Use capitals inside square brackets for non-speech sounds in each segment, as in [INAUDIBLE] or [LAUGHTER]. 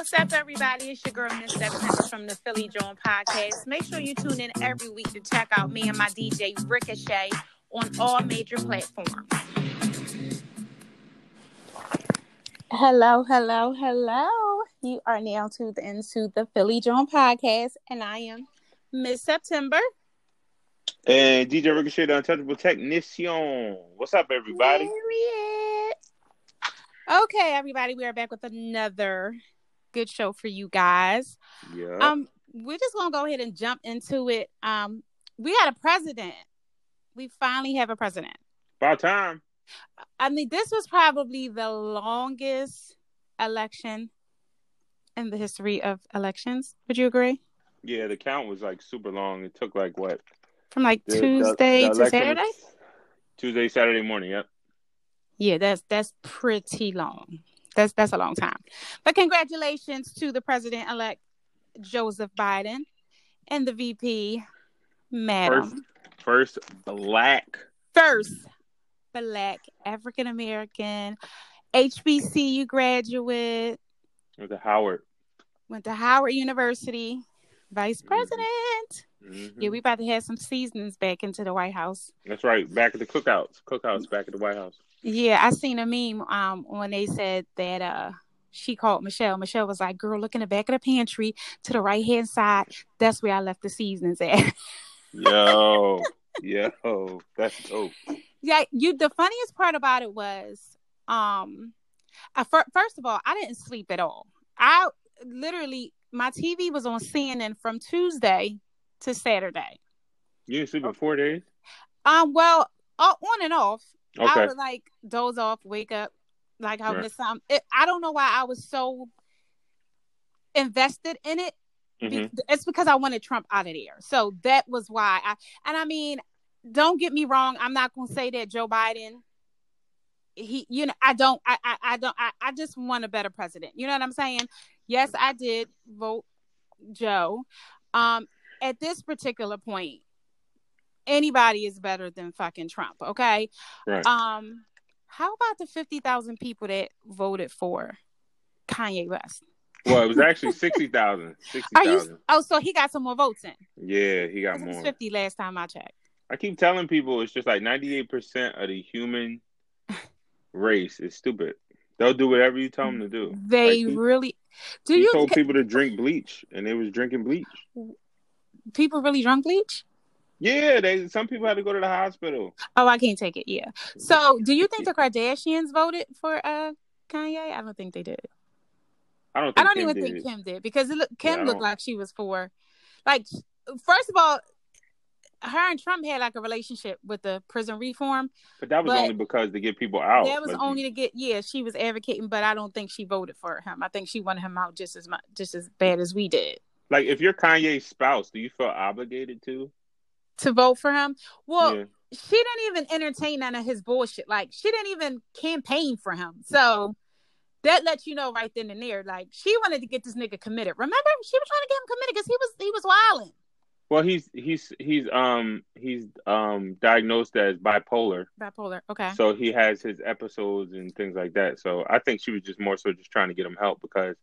What's up, everybody? It's your girl, Miss September from the Philly Jawn Podcast. Make sure you tune in every week to check out me and my DJ Ricochet on all major platforms. Hello, hello, hello. You are now tuned into the Philly Jawn Podcast, and I am Miss September. And DJ Ricochet, the Untouchable Technician. What's up, everybody? Period. Okay, everybody, we are back with another good show for you guys. Yeah. Um, we're just gonna go ahead and jump into it. Um, we got a president. We finally have a president. About time. I mean, this was probably the longest election in the history of elections. Would you agree? Yeah, the count was like super long. It took like what? From like The- the- Tuesday the to Saturday? Tuesday, Saturday morning. Yep. Yeah, that's that's pretty long. That's that's a long time. But congratulations to the president elect Joseph Biden and the VP, Madam. First black. First, black African American HBCU graduate, With the Howard. went to Howard University, vice Mhm. president. Mhm. Yeah, we about to have some seasonings back into the White House. That's right. Back at the cookouts. Cookouts back at the White House. Yeah, I seen a meme um when they said that uh she called Michelle. Michelle was like, "Girl, look in the back of the pantry to the right hand side. That's where I left the seasonings at." Yo. [LAUGHS] Yo. That's dope. yeah, you. The funniest part about it was, um, I, fir- first of all, I didn't sleep at all. I literally my TV was on CNN from Tuesday to Saturday. You didn't sleep in four days? Um, well, on and off. I would like doze off, wake up, like I Right. miss some. It, I don't know why I was so invested in it. Mhm. It's because I wanted Trump out of there. So that was why I. And I mean, don't get me wrong. I'm not going to say that Joe Biden. He, you know, I don't. I, I, I don't. I, I just want a better president. You know what I'm saying? Yes, I did vote Joe. Um, at this particular point, anybody is better than fucking Trump. Okay. Right. Um, how about the fifty thousand people that voted for Kanye West? Well, it was [LAUGHS] actually 60,000. Are you? Oh, so he got some more votes in. Yeah, he got It was more. fifty last time I checked. I keep telling people it's just like 98% of the human [LAUGHS] race is stupid. They'll do whatever you tell them to do. They Like, really do. You told people to drink bleach, and they was drinking bleach. people really drunk bleach? Yeah, they. Some people had to go to the hospital. Oh, I can't take it. Yeah. So, do you think the Kardashians voted for uh Kanye? I don't think they did. I don't. I don't Kim even did think. Kim did because it look, Kim I looked like she was for, like, first of all, her and Trump had like a relationship with the prison reform. But that was but- only because to get people out. that was Like, only to get yeah she was advocating but i don't think she voted for him i think she wanted him out just as much just as bad as we did like if you're Kanye's spouse, do you feel obligated to? To vote for him? Well yeah. she didn't even entertain none of his bullshit. Like she didn't even campaign for him. So that lets you know right then and there like she wanted to get this nigga committed. Remember she was trying to get him committed because he was he was wilding Well, he's he's he's um he's um diagnosed as bipolar, bipolar okay. So he has his episodes and things like that. So I think she was just more so just trying to get him help because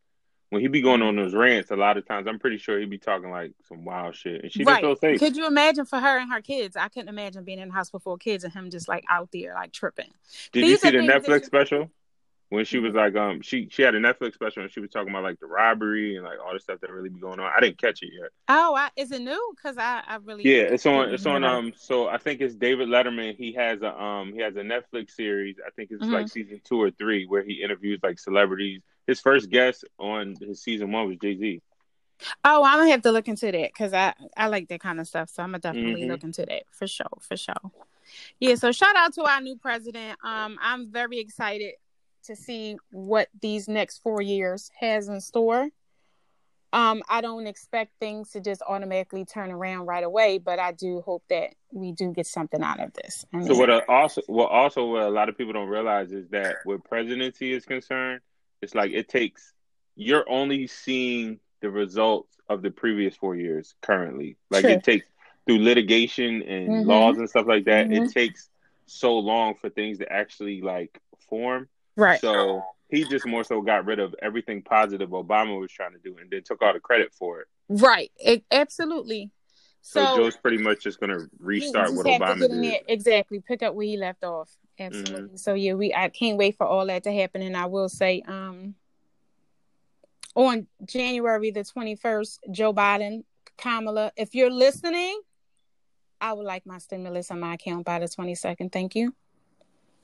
when he be going on those rants, a lot of times I'm pretty sure he'd be talking like some wild shit, and she right didn't feel safe. could you imagine for her and her kids i couldn't imagine being in the house with four kids and him just like out there like tripping Did These you see the Netflix you- special? When she was like, um, she she had a Netflix special and she was talking about like the robbery and like all the stuff that really be going on. I didn't catch it yet. Oh, I, is it new? Because I, I really Yeah, it's on. It's on. Um, so I think it's David Letterman. He has a um, he has a Netflix series. I think it's Mhm. like season two or three, where he interviews like celebrities. His first guest on his season one was Jay Z. Oh, I'm gonna have to look into that because I I like that kind of stuff. So I'm gonna definitely Mhm. look into that for sure, for sure. Yeah. So shout out to our new president. Um, I'm very excited to see what these next four years has in store. Um, I don't expect things to just automatically turn around right away, but I do hope that we do get something out of this. So what uh, also what also what a lot of people don't realize is that where presidency is concerned, it's like it takes you're only seeing the results of the previous four years currently. Like True. it takes through litigation and Mhm. laws and stuff like that. Mhm. It takes so long for things to actually like form. right? So he just more so got rid of everything positive Obama was trying to do, and then took all the credit for it. Right. It, absolutely. So, So, Joe's pretty much just gonna restart just what Obama did. exactly pick up where he left off. Absolutely. So yeah, we I can't wait for all that to happen. And I will say, um, on January the twenty first, Joe Biden, Kamala, if you're listening, I would like my stimulus on my account by the twenty second. Thank you.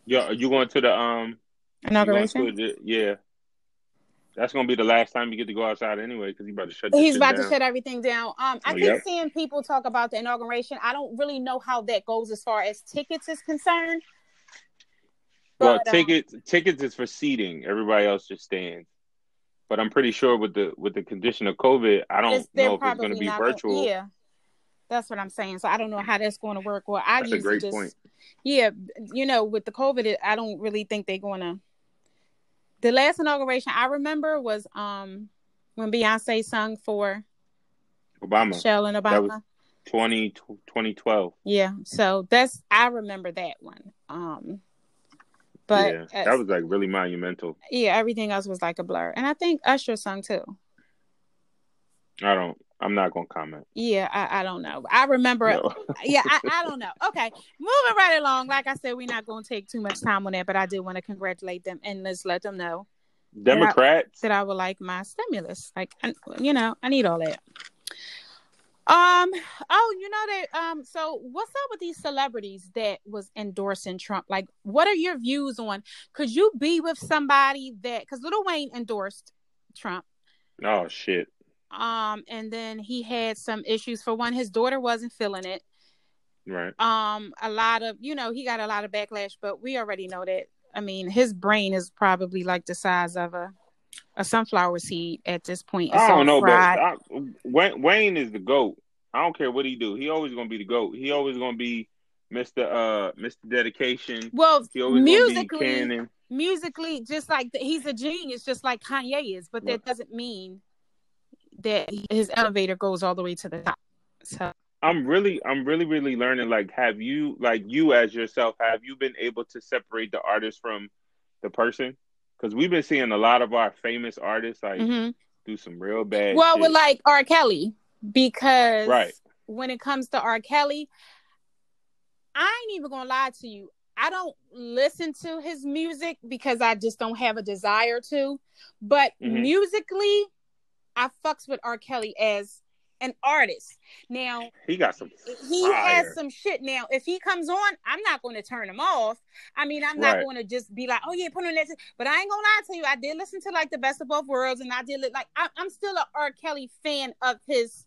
Yeah, you going to the um Inauguration. to the, yeah. That's gonna be the last time you get to go outside anyway, because he about to shut. He's about down. to shut everything down. Um, I Oh, keep yep. seeing people talk about the inauguration. I don't really know how that goes as far as tickets is concerned. Well, But, um, tickets tickets is for seating. Everybody else just stands. But I'm pretty sure with the with the condition of COVID, I don't know if it's going to be not gonna- virtual. yeah, that's what I'm saying. So I don't know how that's going to work. Well, I That's a great just, point. yeah, you know, with the COVID, I don't really think they're going to. The last inauguration I remember was um when Beyonce sung for Obama, Michelle and Obama. was- 20, 2012. Yeah, so that's I remember that one. Um, but yeah, that was like really monumental. yeah, everything else was like a blur, and I think Usher sung too. I don't. I'm not going to comment. Yeah, I, I don't know. I remember. No. [LAUGHS] yeah, I, I don't know. Okay, moving right along. Like I said, we're not going to take too much time on that, but I do want to congratulate them and let's let them know Democrats. that I would like my stimulus. Like, I- you know, I need all that. Um. Oh, you know that. Um. So, what's up with these celebrities that was endorsing Trump? Like, what are your views on? Could you be with somebody that? Because Lil Wayne endorsed Trump. Oh shit. Um. And then he had some issues. For one, his daughter wasn't feeling it. Right. um a lot of you know he got a lot of backlash but we already know that i mean his brain is probably like the size of a a sunflower seed at this point It's I don't know, fried. but I, Wayne, is the goat. I don't care what he do. He always going to be the goat. He always going to be Mr. Uh Mr. Dedication. well He always going to be musically musically just like the, he's a genius just like kanye is but that doesn't mean that his elevator goes all the way to the top so I'm really, I'm really, really learning. Like, have you, like, you as yourself, have you been able to separate the artist from the person? Because we've been seeing a lot of our famous artists like mhm. do some real bad. well shit. with like r kelly because Right. when it comes to r kelly i ain't even gonna lie to you i don't listen to his music because i just don't have a desire to but Mhm. musically i fucks with r kelly as an artist now he got some. he fire. has some shit now if he comes on i'm not going to turn him off i mean i'm not Right. going to just be like oh yeah put on that but i ain't gonna lie to you i did listen to like the best of both worlds and i did li- like I, i'm still a r kelly fan of his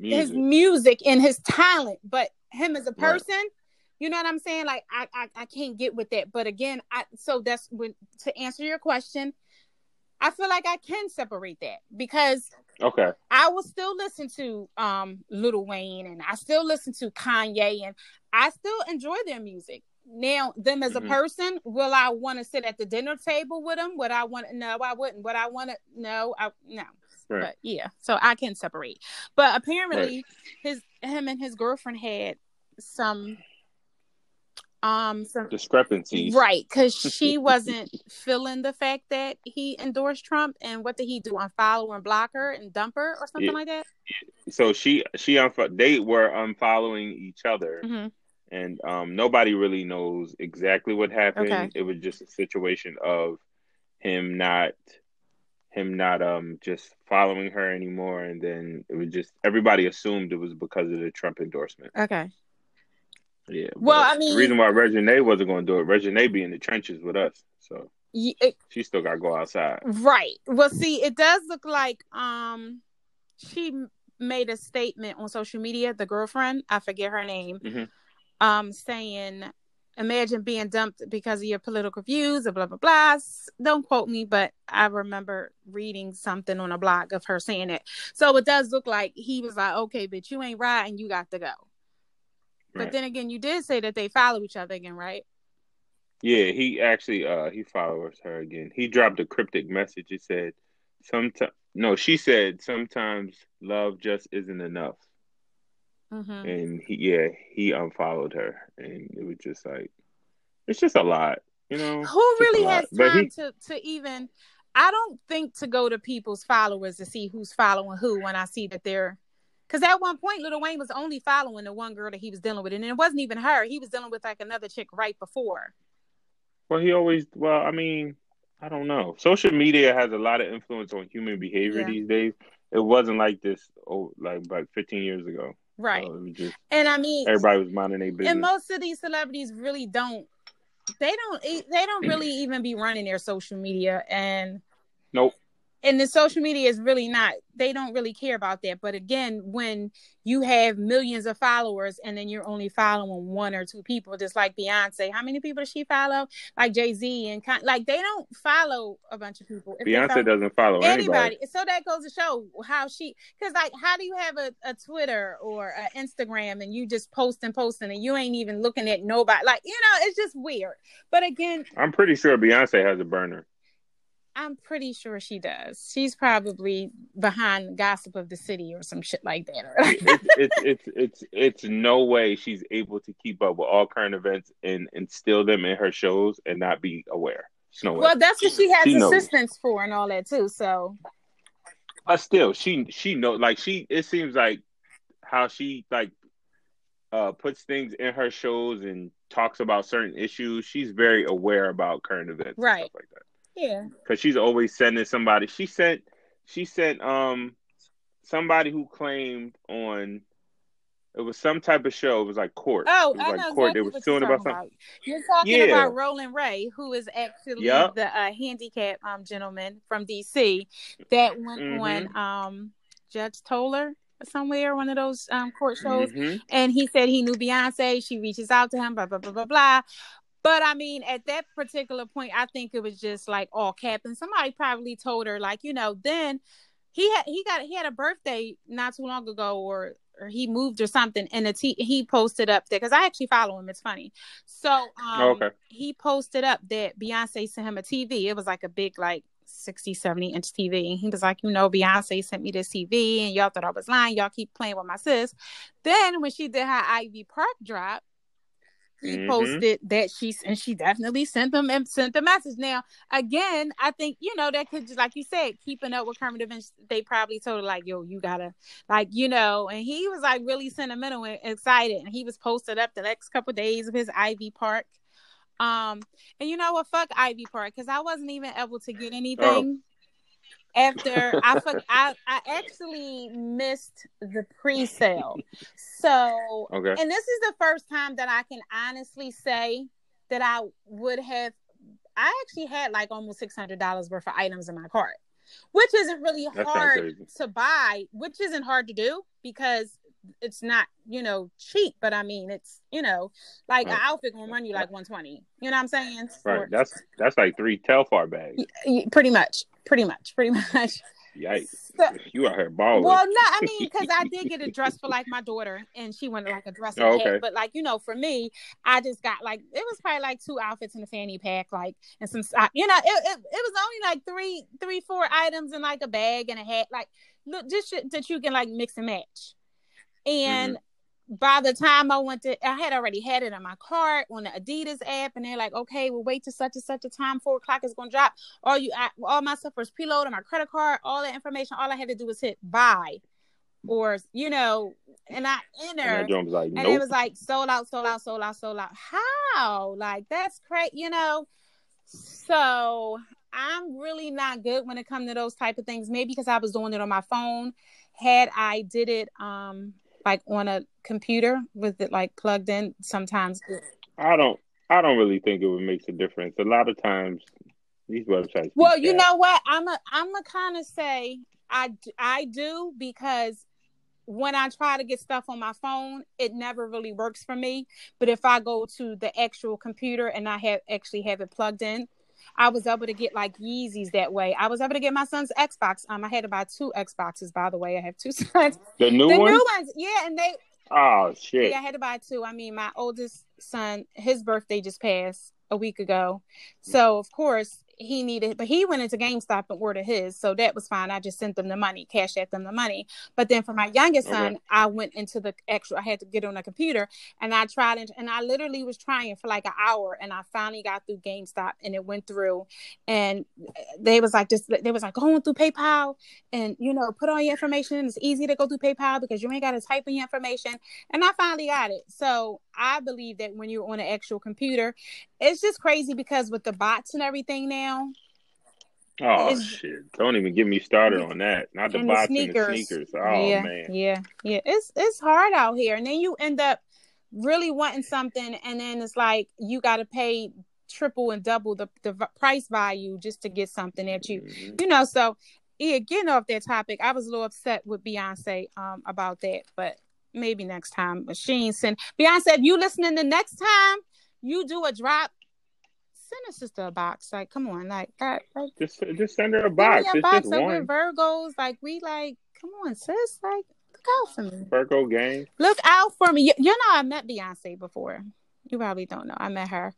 his music. music and his talent but him as a Right. person you know what i'm saying like I, I i can't get with that but again i so that's when to answer your question i feel like i can separate that because Okay. I will still listen to um Lil Wayne and I still listen to Kanye and I still enjoy their music. Now, them as Mhm. a person, will I want to sit at the dinner table with them? Would I want? To? No, I wouldn't. Would I want to? No, I no. Right. But yeah, so I can separate. But apparently, his him and his girlfriend had some um some Discrepancies. right because [LAUGHS] she wasn't feeling the fact that he endorsed Trump and what did he do unfollow and block her and dump her or something Yeah. like that? So she, she, unfo- they were unfollowing each other. hmm and um, nobody really knows exactly what happened. Okay. It was just a situation of him not him not um just following her anymore, and then it was just everybody assumed it was because of the Trump endorsement. Okay. Yeah. Well, I mean- the reason why Regine wasn't going to do it, Regine be in the trenches with us, so it- she still got to go outside. right. Well, see, it does look like um she made a statement on social media. The girlfriend, I forget her name, Mhm. um, saying, "Imagine being dumped because of your political views." And blah blah blah. Don't quote me, but I remember reading something on a blog of her saying it. So it does look like he was like, "Okay, bitch, you ain't right, and you got to go." But Right. then again, you did say that they follow each other again, right? Yeah, he actually uh he follows her again. He dropped a cryptic message. He said, "Sometimes no," she said, "Sometimes love just isn't enough." Mm-hmm. and he yeah he unfollowed her and it was just like it's just a lot You know, who really has But time he- to to even? I don't think to go to people's followers to see who's following who when I see that they're. Because at one point, Lil Wayne was only following the one girl that he was dealing with, and it wasn't even her. He was dealing with like another chick right before. Well, he always. Well, I mean, I don't know. Social media has a lot of influence on human behavior Yeah. these days. It wasn't like this, oh, like like 15 years ago. Right. So it was just And I mean, everybody was minding their business. and most of these celebrities really don't they don't they don't really even be running their social media and nope. And the social media is really not they don't really care about that but again when you have millions of followers and then you're only following one or two people just like beyonce how many people does she follow like jay-z and kind like they don't follow a bunch of people If Beyonce follow- doesn't follow anybody. anybody. So that goes to show how she, because like, how do you have a, a Twitter or an Instagram and you just post and posting and you ain't even looking at nobody? Like, you know, it's just weird. But again, I'm pretty sure Beyonce has a burner. I'm pretty sure she does. She's probably behind gossip of the city or some shit like that. it's, it's it's it's it's no way she's able to keep up with all current events and instill them in her shows and not be aware. No way. well, that's what she has She knows. assistants for and all that too. So But still, she she know like she. It seems like how she like uh puts things in her shows and talks about certain issues. She's very aware about current events, and Right. stuff like that. Yeah, Because she's always sending somebody. She sent she sent um somebody who claimed on. It was some type of show. It was like court. Oh, I like know court. exactly They were suing about something. about. You're talking Yeah. about Roland Ray, who is actually Yup. the uh, handicap um, gentleman from DC that went Mhm. on um, Judge Toller somewhere, one of those um, court shows, Mhm. and he said he knew Beyonce. She reaches out to him, blah blah blah blah blah. But I mean, at that particular point, I think it was just like all cap, and somebody probably told her, like, you know, then he had he got he had a birthday not too long ago, or or he moved or something, and it's he he posted up there because I actually follow him. It's funny. So um, Oh, okay. he posted up that Beyonce sent him a TV. It was like a big like 60, 70 inch TV. And he was like, you know, Beyonce sent me this TV and y'all thought I was lying. Y'all keep playing with my sis. Then when she did her Ivy Park drop, he Mhm. posted that she and she definitely sent them and sent the message. Now, again, I think you know that could just like you said, keeping up with current events. They probably told her like, "Yo, you gotta like you know," and he was like really sentimental and excited, and he was posted up the next couple of days of his Ivy Park. Um, and you know what? Fuck Ivy Park because I wasn't even able to get anything. After I, I I actually missed the pre-sale, so Okay. and this is the first time that I can honestly say that I would have. I actually had like almost six hundred dollars worth of items in my cart, which isn't really That hard to buy, which isn't hard to do because it's not you know cheap. But I mean, it's you know like an outfit gonna run you like one twenty. You know what I'm saying? Right. For- That's that's like three Telfar bags. pretty much, pretty much, pretty [LAUGHS] much. Yikes. So- you out here balling. Well, no, I mean, because I did get a [LAUGHS] dress for like my daughter, and she wanted like a dress. and Oh, okay. But like you know, for me, I just got like it was probably like two outfits in a fanny pack, like and some, you know, it, it, it was only like three, three, four items in like a bag and a hat, like look, just shit that you can like mix and match. And by the time I went to, I had already had it on my cart on the Adidas app, and they're like, okay, we'll wait till such and such a time, four o'clock is gonna drop. All you, I, all my stuff was preloaded, my credit card, all that information. All I had to do was hit buy, or you know, and I and enter, that was like, and nope. it was like sold out, sold out, sold out, sold out. How? Like that's crazy, you know. So I'm really not good when it comes to those type of things. Maybe because I was doing it on my phone. Had I did it um like on a computer with it like plugged in, sometimes I don't I don't really think it would make a difference. A lot of times these websites. Well, you know what? I'm a I'm a kind of say i i do because when I try to get stuff on my phone, it never really works for me. But if I go to the actual computer and I have actually have it plugged in, I was able to get like Yeezys that way. I was able to get my son's Xbox. Um, I had to buy two Xboxes, by the way. I have two [LAUGHS] sons. the new ones. the one. new ones, yeah, and they Oh shit. yeah, I had to buy two. I mean, my oldest son, his birthday just passed a week ago. So, of course, he needed, but he went into GameStop and ordered his, so that was fine. I just sent them the money, cash at them the money. But then for my youngest okay. son, I went into the actual. I had to get on a computer, and I tried, and, and I literally was trying for like an hour, and I finally got through GameStop, and it went through, and uh, they was like, just they was like going through PayPal, and you know, put all your information. It's easy to go through PayPal because you ain't got to type in your information, and I finally got it. So I believe that when you're on an actual computer, it's just crazy because with the bots and everything now. Oh shit! Don't even get me started on that. Not the and the sneakers. Oh yeah, man. Yeah, yeah. It's it's hard out here, and then you end up really wanting something, and then it's like you got to pay triple and double the the price value just to get something that you mm-hmm. you know. So yeah, getting off that topic, I was a little upset with Beyonce um about that, but maybe next time. Machine send Beyonce, if you listening the next time you do a drop, send a sister a box. Like, come on, like that. Like, just just send her a box. A box. Like, we're Virgos. Like we like, come on, sis. Like, look out for me. Virgo gang. Look out for me. You, you know, I met Beyonce before. You probably don't know. I met her.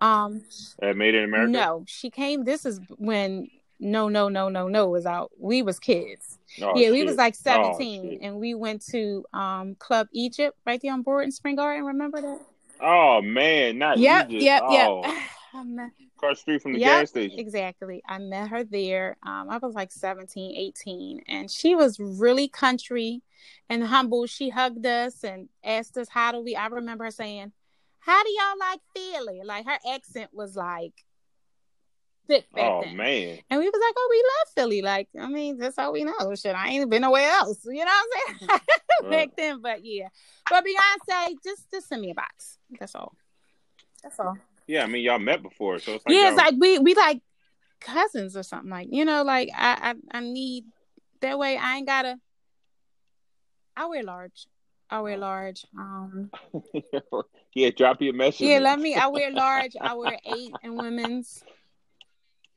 Um, at Made in America. No, she came. This is when no no no no no was out we was kids oh, yeah shit. we was like 17 oh, and we went to um club egypt right there on Broad in spring garden remember that oh man not yep egypt. yep oh. yep [LAUGHS] across street from the yep, gas station exactly i met her there um i was like 17 18 and she was really country and humble she hugged us and asked us how do we i remember her saying how do y'all like Philly? Like her accent was like back oh, then. man. And we was like, oh, we love Philly. Like, I mean, that's all we know. Shit, I ain't been nowhere else. You know what I'm saying? [LAUGHS] right. back then, but yeah. But Beyonce, just just send me a box. That's all. That's all. Yeah, I mean, y'all met before, so it's like yeah, it's like we we like cousins or something. Like you know, like I I, I need that way. I ain't gotta. I wear large. I wear large. Um, [LAUGHS] yeah, drop your message. Yeah, let me. I wear large. I wear eight in women's.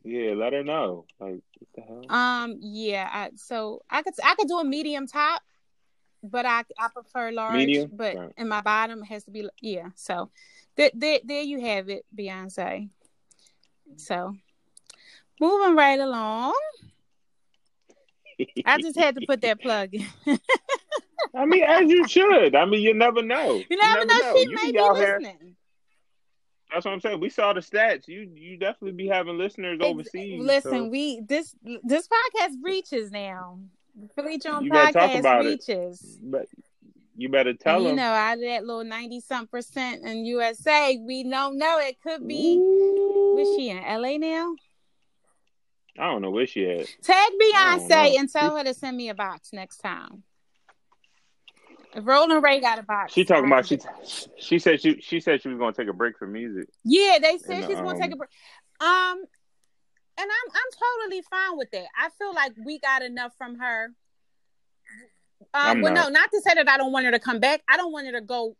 Yeah, let her know. Like, what the hell? Um, yeah. I, so I could I could do a medium top, but I I prefer large. Medium, but right. and my bottom has to be yeah. So there there, there you have it, Beyonce. So moving right along. I just had to put that plug in. I mean, as you should. I mean, you never know. You never, you never know. know. She you may be listening. Here. That's what I'm saying. We saw the stats. You you definitely be having listeners overseas. Listen, so. we this this podcast reaches now. Philly Jawn podcast reaches. It. But you better tell them. You know, out of that little ninety something percent in USA, we don't know. It could be. Ooh. Where's she in LA now? I don't know where she at. Tag Beyonce and tell her to send me a box next time. Roland Ray got a box. She talking about she. She said she she said she was gonna take a break from music. Yeah, they said and, she's um, gonna take a break. Um, and I'm I'm totally fine with that. I feel like we got enough from her. Um, well, not. no, not to say that I don't want her to come back. I don't want her to go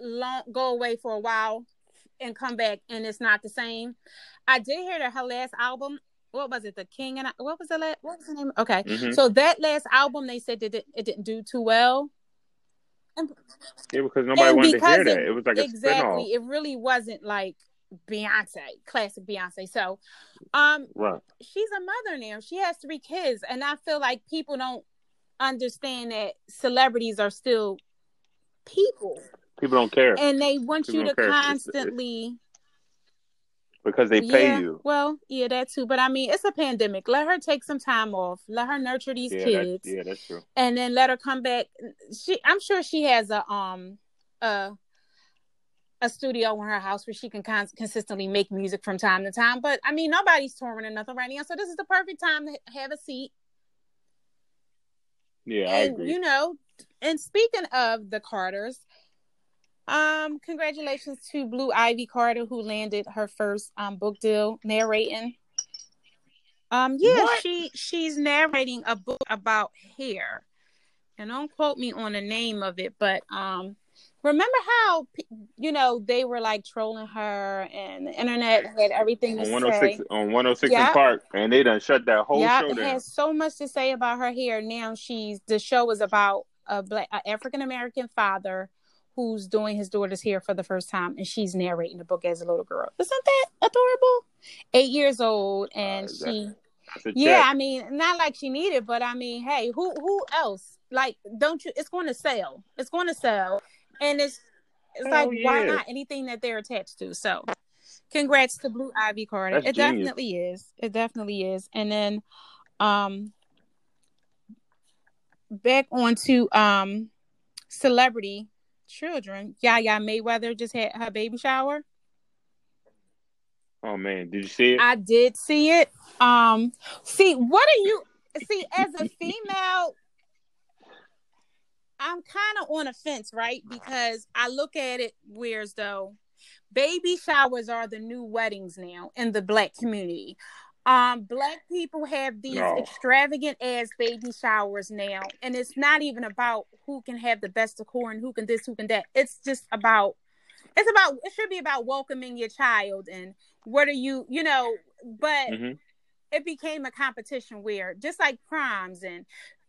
long, go away for a while, and come back, and it's not the same. I did hear that her last album. What was it? The King and I, what was the last? What was the name? Okay, mm-hmm. so that last album they said that it, it didn't do too well. Yeah, because nobody wanted because to hear it, that. It was like exactly. It really wasn't like Beyonce, classic Beyonce. So, um, right. she's a mother now. She has three kids, and I feel like people don't understand that celebrities are still people. People don't care, and they want people you to constantly. Because they pay yeah, you. Well, yeah, that too. But I mean, it's a pandemic. Let her take some time off. Let her nurture these yeah, kids. That's, yeah, that's true. And then let her come back. She, I'm sure she has a um a a studio in her house where she can con- consistently make music from time to time. But I mean, nobody's touring or nothing right now, so this is the perfect time to have a seat. Yeah, and, I agree. You know, and speaking of the Carters, um, congratulations to Blue Ivy Carter who landed her first um book deal narrating. Um, yeah, what? she she's narrating a book about hair, and don't quote me on the name of it, but um, remember how you know they were like trolling her, and the internet had everything on 106 say. on 106 yep. in Park, and they done shut that whole yep, show down. Has so much to say about her hair. Now she's the show is about a black African American father who's doing his daughter's hair for the first time and she's narrating the book as a little girl. Isn't that adorable? eight years old, and Uh, she yeah. I mean, not like she needed, but I mean, hey, who who else? Like, don't you? It's going to sell. It's going to sell, and it's it's like why not anything that they're attached to? So, congrats to Blue Ivy Carter. That's it genius. definitely is. It definitely is. And then, um, back onto um, celebrity children. Yaya Mayweather just had her baby shower. Oh man, did you see it? I did see it. Um, see, what are you? See, as a female, I'm kind of on a fence, right? Because I look at it whereas though baby showers are the new weddings now in the black community. Um, black people have these No. extravagant ass baby showers now, and it's not even about who can have the best decor and who can this, who can that. It's just about it's about it should be about welcoming your child and what are you, you know, but Mhm. it became a competition where just like proms and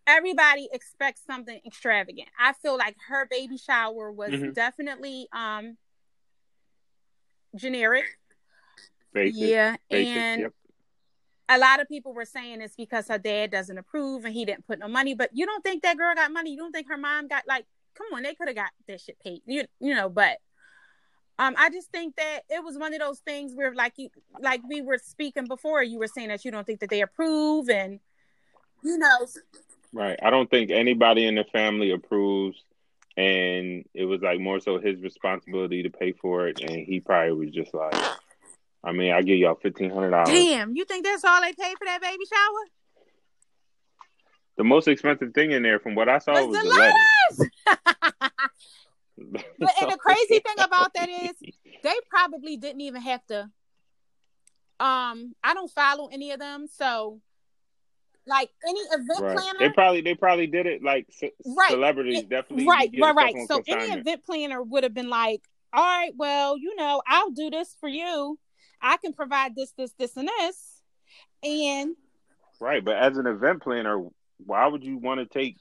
everybody expects something extravagant. I feel like her baby shower was Mhm. definitely um generic. Basic. yeah, Basic. and Yep. a lot of people were saying it's because her dad doesn't approve and he didn't put no money. But you don't think that girl got money? You don't think her mom got like? Come on, they could have got that shit paid. You you know, but um, I just think that it was one of those things where like you like we were speaking before. You were saying that you don't think that they approve and you know Right. I don't think anybody in the family approves, and it was like more so his responsibility to pay for it, and he probably was just like, I mean, I give y'all fifteen hundred dollars. damn. You think that's all they paid for that baby shower? The most expensive thing in there, from what I saw, Was was the the lettuce. [LAUGHS] But and the crazy thing about that is they probably didn't even have to um I don't follow any of them, so like any event right. planner They probably they probably did it like Right. celebrities It- definitely right, right, right. So any event planner would have been like, all right, well, you know, I'll do this for you. I can provide this, this, this, and this. And Right, but as an event planner, why would you want to take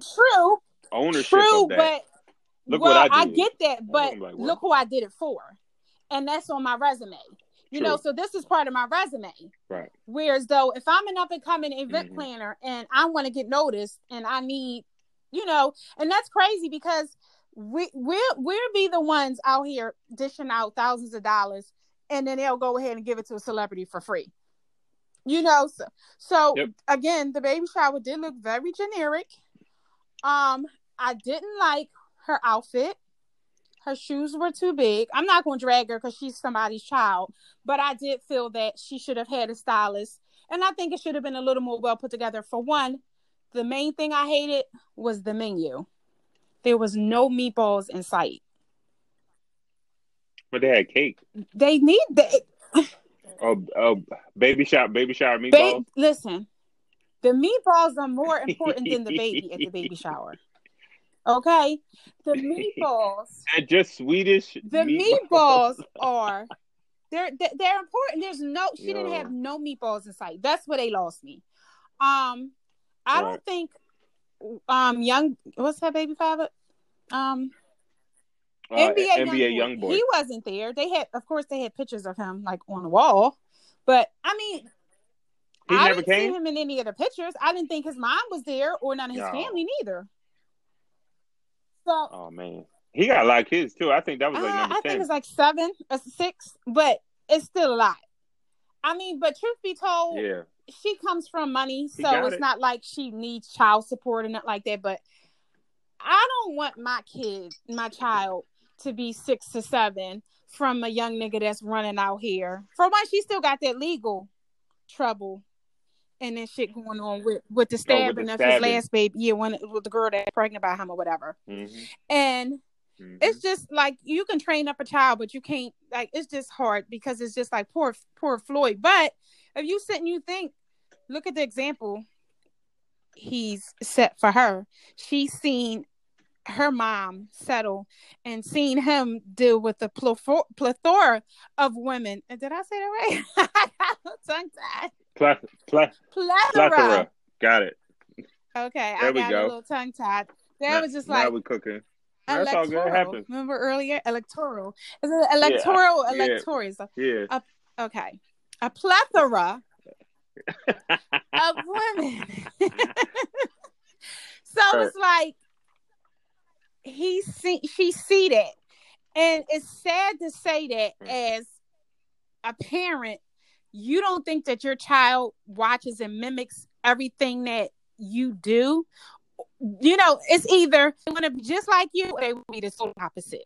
true, ownership true, of that? but Look well, what I did. get that, but like, look who I did it for. And that's on my resume. You know, so this is part of my resume. Right. Whereas though, if I'm an up and coming event Mhm. planner and I want to get noticed and I need, you know, and that's crazy because we we'll we'll be the ones out here dishing out thousands of dollars and then they'll go ahead and give it to a celebrity for free. You know, so, so Yep. again, the baby shower did look very generic. Um, I didn't like her outfit. Her shoes were too big. I'm not going to drag her because she's somebody's child, but I did feel that she should have had a stylist, and I think it should have been a little more well put together. For one, the main thing I hated was the menu. There was no meatballs in sight. But they had cake. They need the Oh, oh, baby shower, baby shower ba- meatballs. listen. The meatballs are more important than the baby at the baby [LAUGHS] shower. Okay, the [LAUGHS] meatballs. Just Swedish. The meatballs [LAUGHS] are they're they're important. There's no she didn't have no meatballs in sight. That's where they lost me. Um, I Right. don't think um young what's that baby father? Um uh, NBA, NBA young young boy. He wasn't there. They had of course they had pictures of him like on the wall. But I mean He I didn't see him in any of the pictures. I didn't think his mom was there or none of his No. family neither. So Oh man, he got a lot of kids too. I think that was like Uh, number I think it's like seven or six, but it's still a lot. I mean, but truth be told, yeah, she comes from money, He so it's it. not like she needs child support and not like that. But I don't want my kid, my child, to be six to seven from a young nigga that's running out here. For one, she still got that legal trouble and then shit going on with with the stabbing of his last baby. Yeah, when with the girl that's pregnant by him or whatever. hmm And hmm it's just like you can train up a child, but you can't like it's just hard because it's just like poor poor Floyd. But if you sit and you think, look at the example he's set for her. She's seen her mom settle and seen him deal with the plethora, plethora of women. And Did I say that right? [LAUGHS] Tongue tied. Ple- Plethora. plethora. Got it. Okay, I There we got go. a little tongue tied. That Now- was just now like we're cooking. That's all good. Happens. Remember earlier, electoral. Is it electoral? Yeah. Electoral. So- Yeah, Okay. a plethora of [LAUGHS] women. [LAUGHS] so Right. it's like he see she see that. And it's sad to say that Mm. as a parent, you don't think that your child watches and mimics everything that you do. You know, it's either they want to be just like you or they will be the total opposite.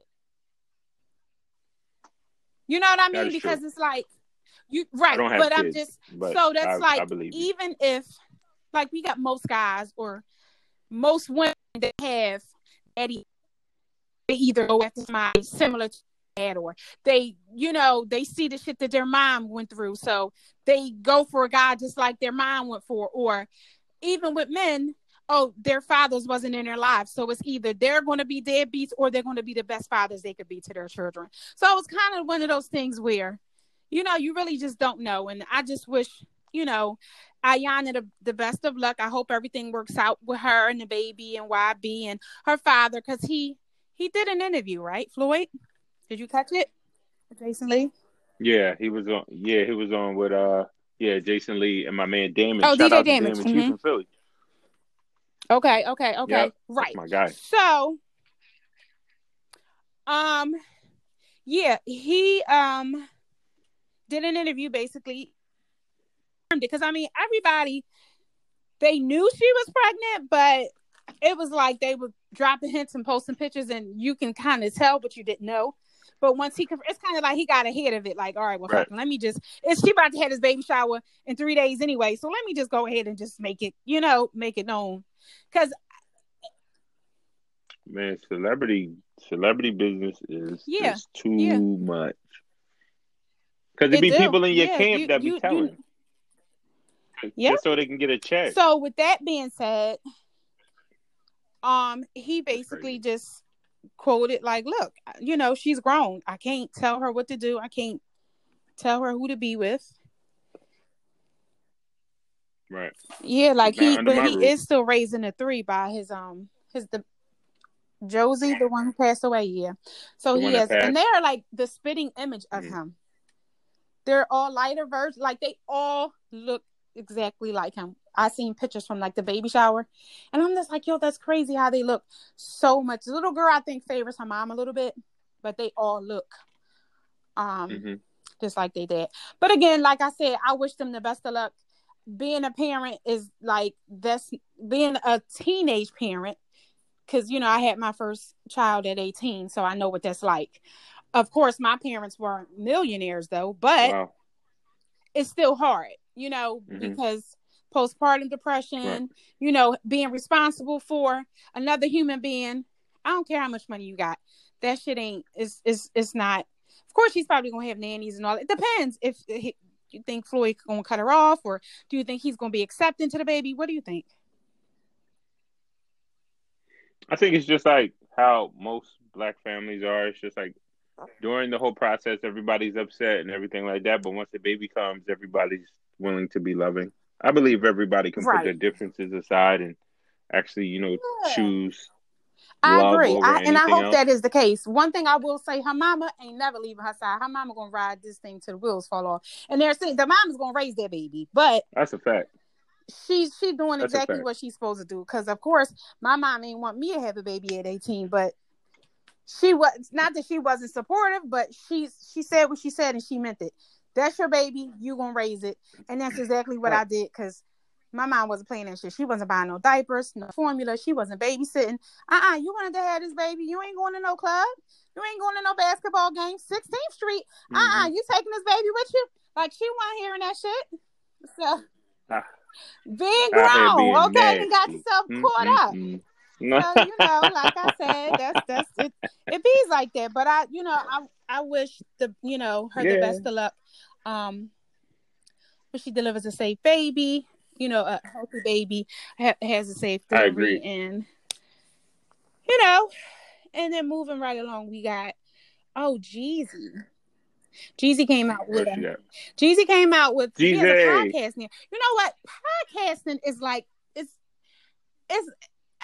You know what I mean? Because true. it's like you right, but I'm just but so that's I, like I even if like we got most guys or most women that have Eddie, they either go after somebody similar to or they, you know, they see the shit that their mom went through. So they go for a guy just like their mom went for, or even with men, oh, their fathers wasn't in their lives. So it's either they're going to be deadbeats or they're going to be the best fathers they could be to their children. So it's kind of one of those things where, you know, you really just don't know. And I just wish, you know, Iyanna the, the best of luck. I hope everything works out with her and the baby and YB and her father because he he did an interview, right, Floyd? Did you catch it? Jason Lee? Yeah, he was on. Yeah, he was on with uh, yeah, Jason Lee and my man Damon. Oh, Shout DJ Damage, Damon. He's mhm. from Philly. Okay, okay, okay. Yep, right. That's my guy. So um yeah, he um did an interview basically because I mean everybody they knew she was pregnant, but it was like they were dropping hints and posting pictures and you can kind of tell but you didn't know. But once he, it's kind of like he got ahead of it. Like, all right, well, Right. fuck, let me just. It's she about to have his baby shower in three days anyway, so let me just go ahead and just make it, you know, make it known. Because Man, celebrity celebrity business is Yeah, just too yeah. much. Because It be do. people in your Yeah, camp you- that be you- you- telling. Yeah. Just so they can get a check. So with that being said, um, he basically just quoted like, "Look, you know, she's grown. I can't tell her what to do. I can't tell her who to be with." right. Yeah, like Not he, but he roof. is still raising a three by his um his the Josie, the one who passed away. Yeah, so The he is, and they are like the spitting image of Mhm. him. They're all lighter versions, like they all look exactly like him. I seen pictures from like the baby shower, and I'm just like, yo, that's crazy how they look so much. The little girl, I think, favors her mom a little bit, but they all look um hmm just like they did. But again, like I said, I wish them the best of luck. Being a parent is like that's being a teenage parent because you know I had my first child at 18, so I know what that's like. Of course, my parents weren't millionaires though, but Wow. it's still hard, you know, Mhm. because postpartum depression, Right. you know, being responsible for another human being. I don't care how much money you got. That shit ain't is is it's not. Of course, she's probably gonna have nannies and all. It depends if he, you think Floyd gonna cut her off, or do you think he's gonna be accepting to the baby? What do you think? I think it's just like how most black families are. It's just like during the whole process, everybody's upset and everything like that. But once the baby comes, everybody's willing to be loving. I believe everybody can Right. put their differences aside and actually, you know, Yeah. choose. I love agree, I, and I hope else. that is the case. One thing I will say, her mama ain't never leaving her side. Her mama gonna ride this thing till the wheels fall off, and they're saying the mama's gonna raise that baby, but That's a fact. she's she doing That's exactly what she's supposed to do. Because of course, my mom ain't want me to have a baby at eighteen, but she was not that she wasn't supportive, but she she said what she said and she meant it. That's your baby. You gonna raise it, and that's exactly what I did. Because my mom wasn't playing that shit. She wasn't buying no diapers, no formula. She wasn't babysitting. Uh uh you wanted to have this baby. You ain't going to no club. You ain't going to no basketball game. 16th Street. Uh uh Mhm. you taking this baby with you? Like she wasn't hearing that shit. So Ah. being grown, okay, and got yourself caught mm, up. No. So you know, like I said, that's that's it. It bees like that. But I, you know, I I wish the you know her the best of luck. Um, but she delivers a safe baby. You know, a healthy baby ha- has a safe I delivery, agree. and you know, and then moving right along, we got oh Jeezy. Jeezy came out with a? Jeezy came out with he has a podcast now. You know what? Podcasting is like it's it's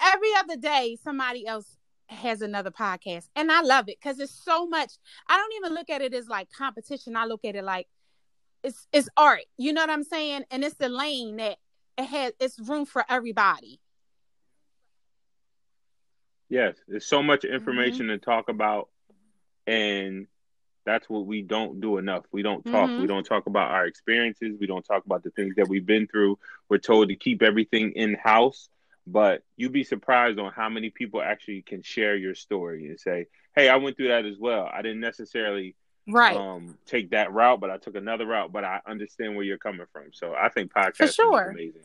every other day somebody else has another podcast. And I love it because it's so much I don't even look at it as like competition. I look at it like it's it's art. You know what I'm saying? And it's the lane that it has it's room for everybody. Yes, there's so much information mm-hmm. to talk about, and that's what we don't do enough. We don't talk. Mm-hmm. We don't talk about our experiences. We don't talk about the things that we've been through. We're told to keep everything in house, but you'd be surprised on how many people actually can share your story and say, "Hey, I went through that as well. I didn't necessarily." Right. Um, take that route, but I took another route. But I understand where you're coming from. So I think podcast For sure. is amazing.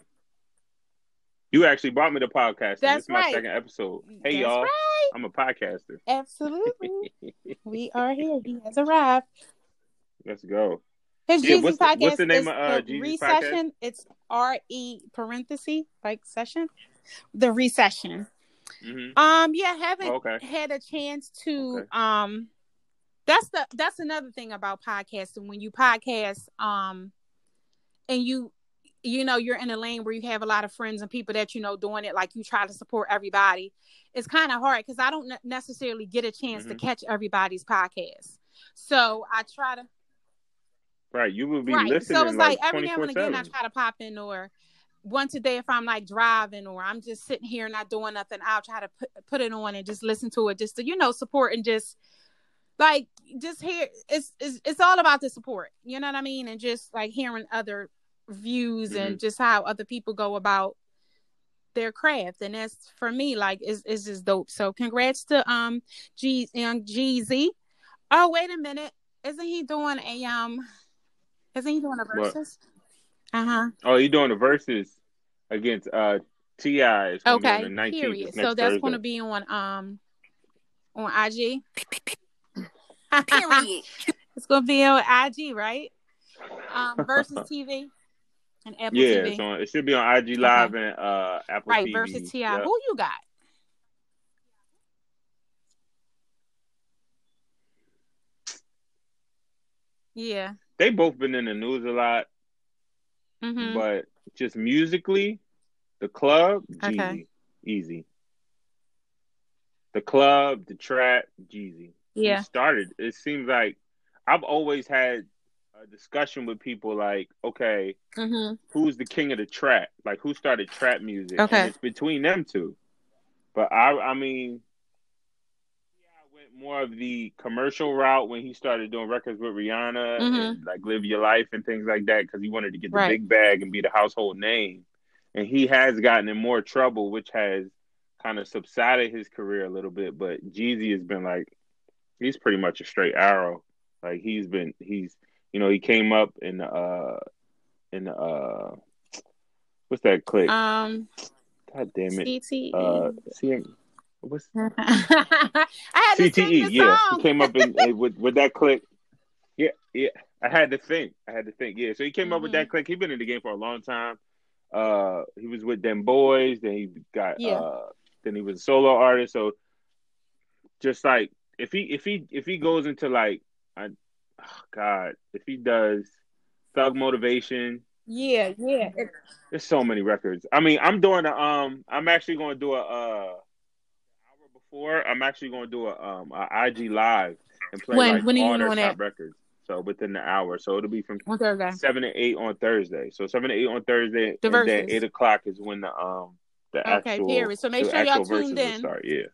You actually brought me the podcast. That's this is my right. second episode. Hey That's y'all, right. I'm a podcaster. Absolutely. [LAUGHS] we are here. He has arrived. Let's go. His Yeah, Jeezy what's the- podcast what's the name is of, uh, Jeezy's recession. It's R E parenthesis like session. The recession. hmm Um, yeah, haven't Okay. had a chance to Okay. um that's the that's another thing about podcasting. When you podcast, um and you you know you're in a lane where you have a lot of friends and people that you know doing it like you try to support everybody it's kind of hard because i don't necessarily get a chance to Mhm. catch everybody's podcast so i try to Right. You will be right listening so it's like, like every now and again i try to pop in or once a day if i'm like driving or i'm just sitting here not doing nothing i'll try to put, put it on and just listen to it just to you know support and just like just hear it's, it's it's all about the support you know what i mean? And just like hearing other views and just how other people go about their craft. And that's for me like is is just dope. So congrats to um G young Jeezy oh wait a minute. Isn't he doing a um isn't he doing a What? Versus uh-huh Oh, you're doing the Verzuz against uh T.I.? Is gonna be okay the 19th, period it's so that's Thursday. going to be on um on IG [LAUGHS] Period. [LAUGHS] it's going to be on IG right um Verzuz [LAUGHS] TV and Apple Yeah, TV it's on. It should be on IG Live and uh Apple right TV. versus T.I. Yep. who you got yeah They both been in the news a lot, hmm but just musically, the club, Jeezy, Okay. easy. The club, the trap, Jeezy. Yeah started. It seems like I've always had a discussion with people like, okay, hmm who's the king of the trap? Like who started trap music? Okay. And it's between them two. But I I mean yeah, I went more of the commercial route when he started doing records with Rihanna Mhm. and like Live Your Life and things like that because he wanted to get the Right. big bag and be the household name. And he has gotten in more trouble, which has kind of subsided his career a little bit. But Jeezy has been like, he's pretty much a straight arrow. Like he's been, he's, you know, he came up in uh, in uh, what's that click? um God damn it. CTE. Uh, CM, what's [LAUGHS] I had to sing CTE? the Yeah, song. he came up in, with with that click. Yeah, yeah. I had to think. I had to think. Yeah, so he came up with that click. He's been in the game for a long time. Uh, he was with them boys. Then he got. Yeah. Uh, then he was a solo artist. So, just like if he if he if he goes into like, I, oh God, if he does Thug Motivation, Yeah, yeah. There's so many records. I mean, I'm doing a um. I'm actually going to do a uh. Hour before, I'm actually going to do a um a IG live and play When- like when are you all their doing top records. So within the hour, so it'll be from seven to eight on Thursday. So seven to eight on Thursday, The and then eight o'clock is when the um the Okay, actual period. So make sure y'all tuned in. Start. Yeah.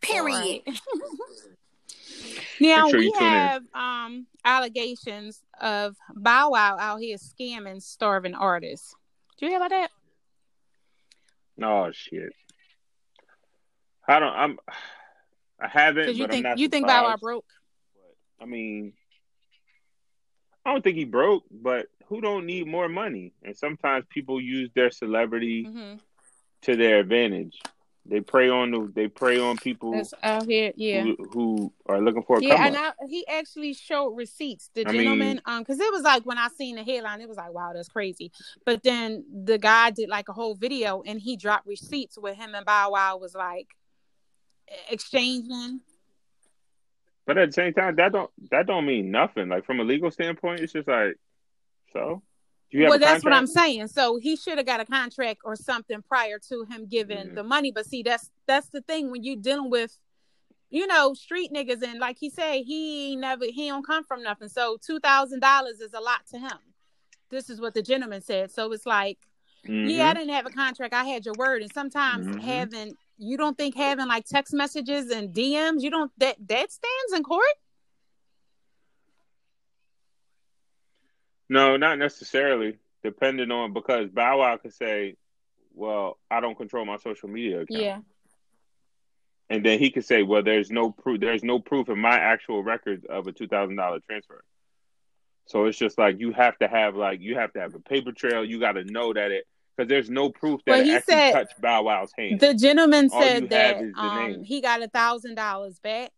Period. [LAUGHS] Now sure we you tune in. have um allegations of Bow Wow out here scamming starving artists. Do you hear about that? Oh shit. I don't. I'm. I haven't. You think you think Bow Wow broke? I mean, I don't think he broke, but who don't need more money? And sometimes people use their celebrity hmm to their advantage. They prey on the, they prey on people That's out here. Yeah. who, who are looking for a Yeah, and. I, he actually showed receipts. The I mean- gentleman, um, because it was like when I seen the headline, it was like, wow, that's crazy. But then the guy did like a whole video, and he dropped receipts with him and Bow Wow was like exchanging. But at the same time, that don't that don't mean nothing. Like from a legal standpoint, it's just like so. Do you have Well, that's what I'm saying. So he should have got a contract or something prior to him giving Yeah. the money. But see, that's that's the thing when you're dealing with you know, street niggas, and like he said, he never he don't come from nothing. So two thousand dollars is a lot to him. This is what the gentleman said. So it's like, mm-hmm. yeah, I didn't have a contract. I had your word, and sometimes mm-hmm. having you don't think having like text messages and DMs, you don't that that stands in court. No, not necessarily. Depending on because Bow Wow could say, "Well, I don't control my social media account." Yeah and then he could say, "Well, there's no proof. There's no proof in my actual records of a two thousand dollar transfer." So it's just like you have to have like you have to have a paper trail. You got to know that it because there's no proof that well, he actually said, touched Bow Wow's hand. The gentleman All said that um, he got a thousand dollars back,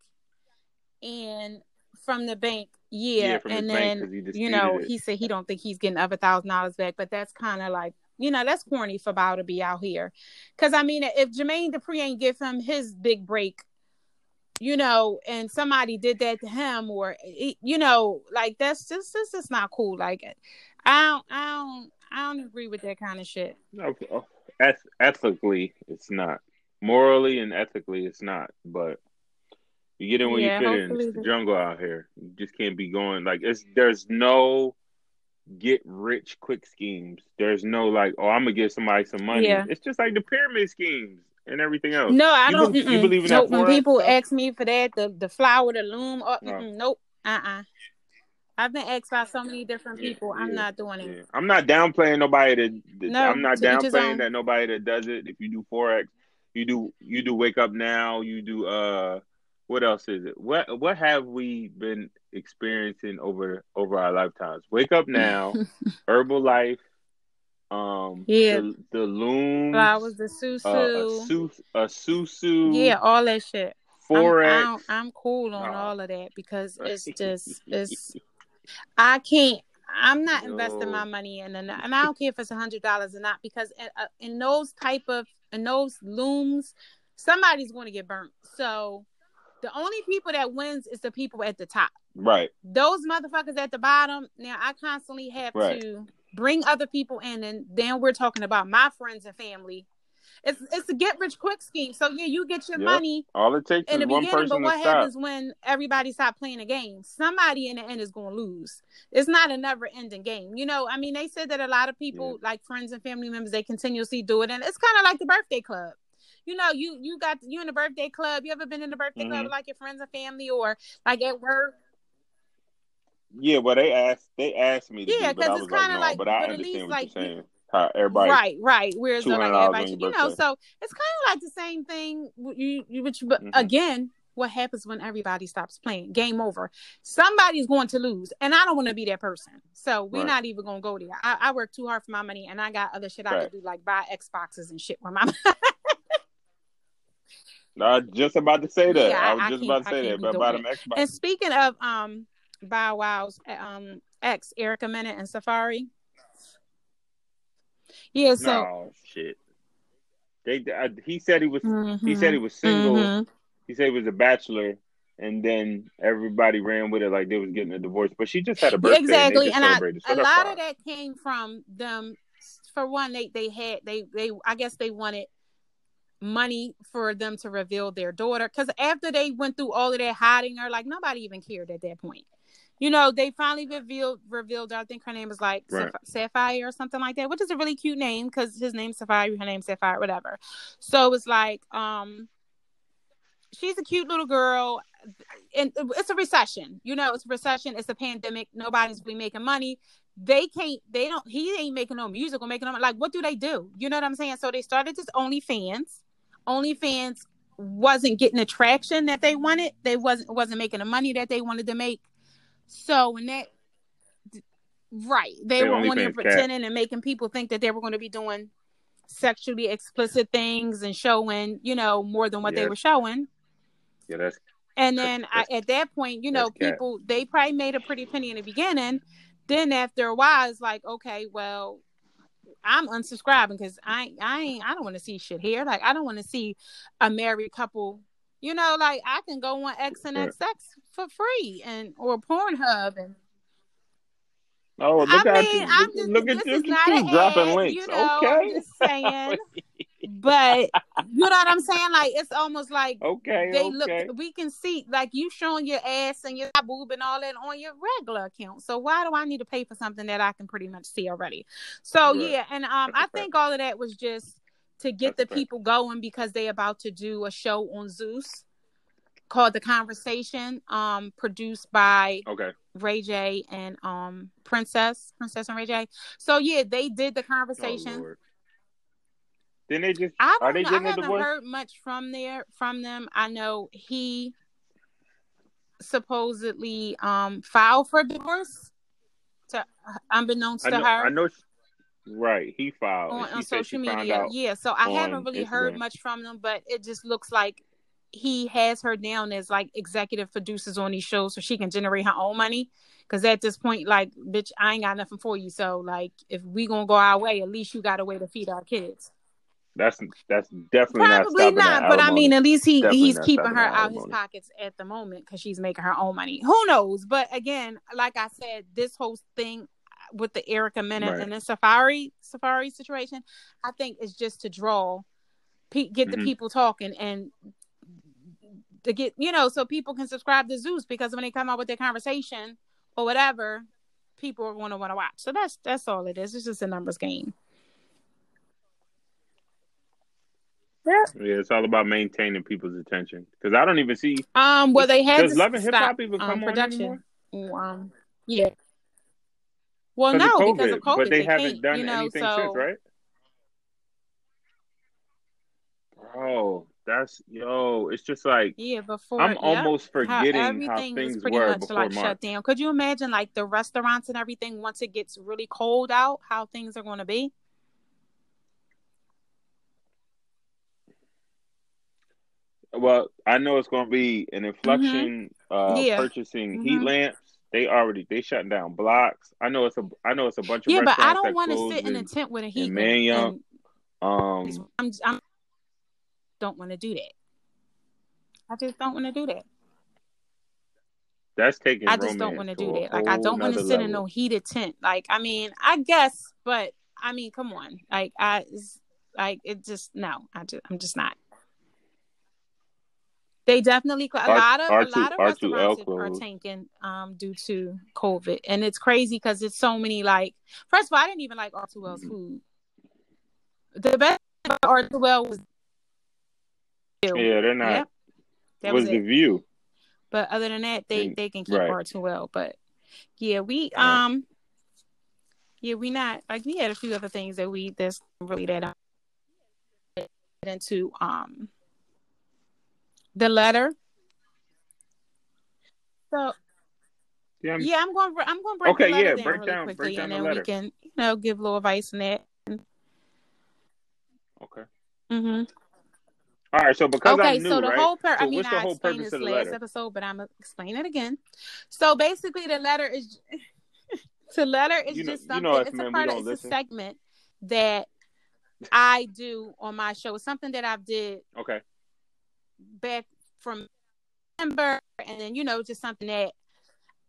and from the bank, yeah, yeah and then you know it. he said he don't think he's getting other thousand dollars back, but that's kind of like you know, that's corny for Bow to be out here. Cause I mean, if Jermaine Dupri ain't give him his big break, you know, and somebody did that to him, or you know, like that's just this is not cool. Like, I don't, I don't, I don't agree with that kind of shit. No, eth- ethically, it's not. Morally and ethically, it's not. But you get in where yeah, you fit in. It's the jungle out here. You just can't be going like it's. There's no get rich quick schemes. There's no like, oh, I'm gonna give somebody some money. Yeah. It's just like the pyramid schemes and everything else. No, I you don't. Believe, you believe in so that? When people stuff? ask me for that, the the flower, the loom, oh, no. nope, uh, uh-uh. uh I've been asked by so many different people. Yeah, I'm yeah, not doing it. I'm not downplaying nobody that. that no, I'm not downplaying that nobody that does it. If you do forex, you do you do wake up now. You do uh, what else is it? What what have we been experiencing over over our lifetimes. Wake up now, [LAUGHS] Herbalife, um, yeah, the, the loom, flowers, the susu, uh, a, su- a susu, yeah, all that shit. Forex. I'm, I'm, I'm cool on all of that because it's [LAUGHS] just it's. I can't. I'm not no. investing my money in, and I don't care if it's a hundred dollars or not because in, uh, in those type of in those looms, somebody's going to get burnt. So the only people that wins is the people at the top. Right. Those motherfuckers at the bottom. Now I constantly have right. to bring other people in, and then we're talking about my friends and family. It's it's a get rich quick scheme. So yeah, you get your yep. money. All it takes in the beginning, but what happens when everybody stop playing the game? Somebody in the end is going to lose. It's not a never ending game. You know, I mean, they said that a lot of people, yeah. like friends and family members, they continuously do it, and it's kind of like the birthday club you know, you you got you in the birthday club. You ever been in the birthday mm-hmm. club like your friends and family or like at work? Yeah, well, they asked they asked me. yeah, because it's kind of like, no, but I understand what like, you're saying. How everybody, right, right. Where's the like everybody, you know? So it's kind of like the same thing. You, you, which, but mm-hmm. again, what happens when everybody stops playing? Game over. Somebody's going to lose, and I don't want to be that person. So we're right. not even going to go there. I, I, work too hard for my money, and I got other shit right. I can do, like buy Xboxes and shit with my. [LAUGHS] I was just about to say that. Yeah, I was I just about to say that. But about them Xbox. And speaking of um Bow Wow's um ex Erica Mena and Safaree. Yeah, so no, shit. They uh, he said he was mm-hmm. he said he was single. Mm-hmm. He said he was a bachelor and then everybody ran with it like they was getting a divorce. But she just had a birthday. Exactly, and, and I, so a lot of that came from them. For one, they they had they they I guess they wanted money for them to reveal their daughter because after they went through all of that hiding her like nobody even cared at that point you know they finally revealed revealed i think her name is like right. Safire or something like that which is a really cute name because his name's Safaree her name's Safire whatever so it's like um she's a cute little girl and it's a recession you know it's a recession it's a pandemic nobody's really making money they can't they don't he ain't making no music or making no like what do they do you know what i'm saying so they started this onlyfans OnlyFans wasn't getting the traction that they wanted. They wasn't wasn't making the money that they wanted to make. So when that right, they, they were only pretending cat. and making people think that they were going to be doing sexually explicit things and showing, you know, more than what yeah. they were showing. Yeah, that's. And then I, at that point, you know, people cat. they probably made a pretty penny in the beginning. Then after a while, it's like, okay, well, I'm unsubscribing because I I ain't I don't want to see shit here. Like I don't want to see a married couple. You know, like I can go on XNXX for free and or Pornhub and. Oh, look I at mean, you! I'm just, look at you! Keep dropping ad, links. You know, okay. I'm just saying. [LAUGHS] but you know what I'm saying? Like it's almost like okay, they okay. look. We can see like you showing your ass and your boob and all that on your regular account. So why do I need to pay for something that I can pretty much see already? So Right. yeah, and um, That's I think all of that was just to get That's the fact. people going because they about to do a show on Zeus called The Conversation, um, produced by Okay. Ray J and um Princess, Princess and Ray J. So yeah, they did the Oh, conversation. Lord. Then they just I are they know. I getting a haven't heard much from there from them. I know he supposedly um filed for divorce to unbeknownst I to her I know. She, right. He filed. on, on social media. Yeah, so I haven't really heard much from them, but it just looks like he has her down as like executive producers on these shows so she can generate her own money. Cause at this point, like, bitch, I ain't got nothing for you. So, like, if we gonna go our way, at least you got a way to feed our kids. That's that's definitely not Probably stopping not, but I mean, at least he Definitely he's keeping her out his pockets at the moment because she's making her own money. Who knows? But again, like I said, this whole thing with the Erica Mena Right. and the Safaree Safaree situation, I think is just to draw, pe- get the Mhm. people talking and to get you know so people can subscribe to Zeus because when they come out with their conversation or whatever, people are going to want to watch. So that's that's all it is. It's just a numbers game. Yeah. Yeah, it's all about maintaining people's attention. Because I don't even see. Um. Well, they had Does Love and Hip Hop even um, come on production. anymore? Um. Yeah. Well, no, of because of COVID, but they, haven't can't, done you know, anything so since, right? Bro, that's yo. It's just like yeah, before I'm yep, almost forgetting how, everything was things pretty were much before like March. shut down. Could you imagine like the restaurants and everything once it gets really cold out, how things are going to be? Well, I know it's going to be an inflection. Uh, Mm-hmm. Yeah. purchasing heat Mhm. lamps. They already they shutting down blocks. I know it's a I know it's a bunch of Yeah, but I don't want to sit in a tent with a heat lamp. Um, I'm, I'm don't want to do that. I just don't want to do that. that's taking. I just don't want to do that. Like I don't want to sit in no heated tent. Like I mean, I guess, but I mean, come on. Like I, like it just no. I just I'm just not. They definitely a R- lot of a R2 lot of R2L restaurants are tanking um due to COVID, and it's crazy because it's so many. Like first of all, I didn't even like R2L's Mhm. food. The best about R2L was Yeah, they're not. Yep, that was was the view? But other than that, they And- they can keep right. R two L. But yeah, we Right. um yeah we not like we had a few other things that we that's really that um, into um the letter. So Yeah, I'm- yeah, I'm going I'm going to break Okay, the letter yeah, down break really down- quickly, break down and the then we can you know give a little advice in that. Okay. hmm All right. So because okay, I'm new, so the right? whole per- So I mean, I explained this last letter? episode, but I'm gonna explain it again. So basically, the letter is [LAUGHS] the letter is You know- just you something. know us, it's man, a part of it's listen. a segment that I do on my show. It's something that I've did Okay. back from September, and then you know just something that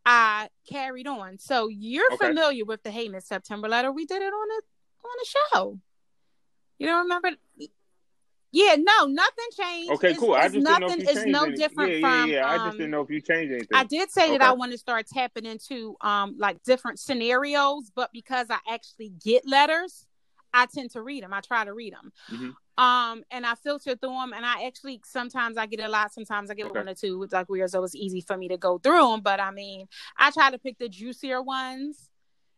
I carried on. So you're Okay. familiar with the Hey Miss September letter? We did it on a on a show. You don't remember? Yeah, no, nothing changed. Okay. It's- Cool. I just didn't know nothing. if you changed no any- different yeah, from. Yeah, yeah. I um, just didn't know if you changed anything. I did say that I want to start tapping into um like different scenarios, but because I actually get letters, I tend to read them. I try to read them. Mhm. Um, and I filter through them, and I actually sometimes I get a lot, sometimes I get Okay. one or two. It's like weird, so it's easy for me to go through them. But I mean, I try to pick the juicier ones,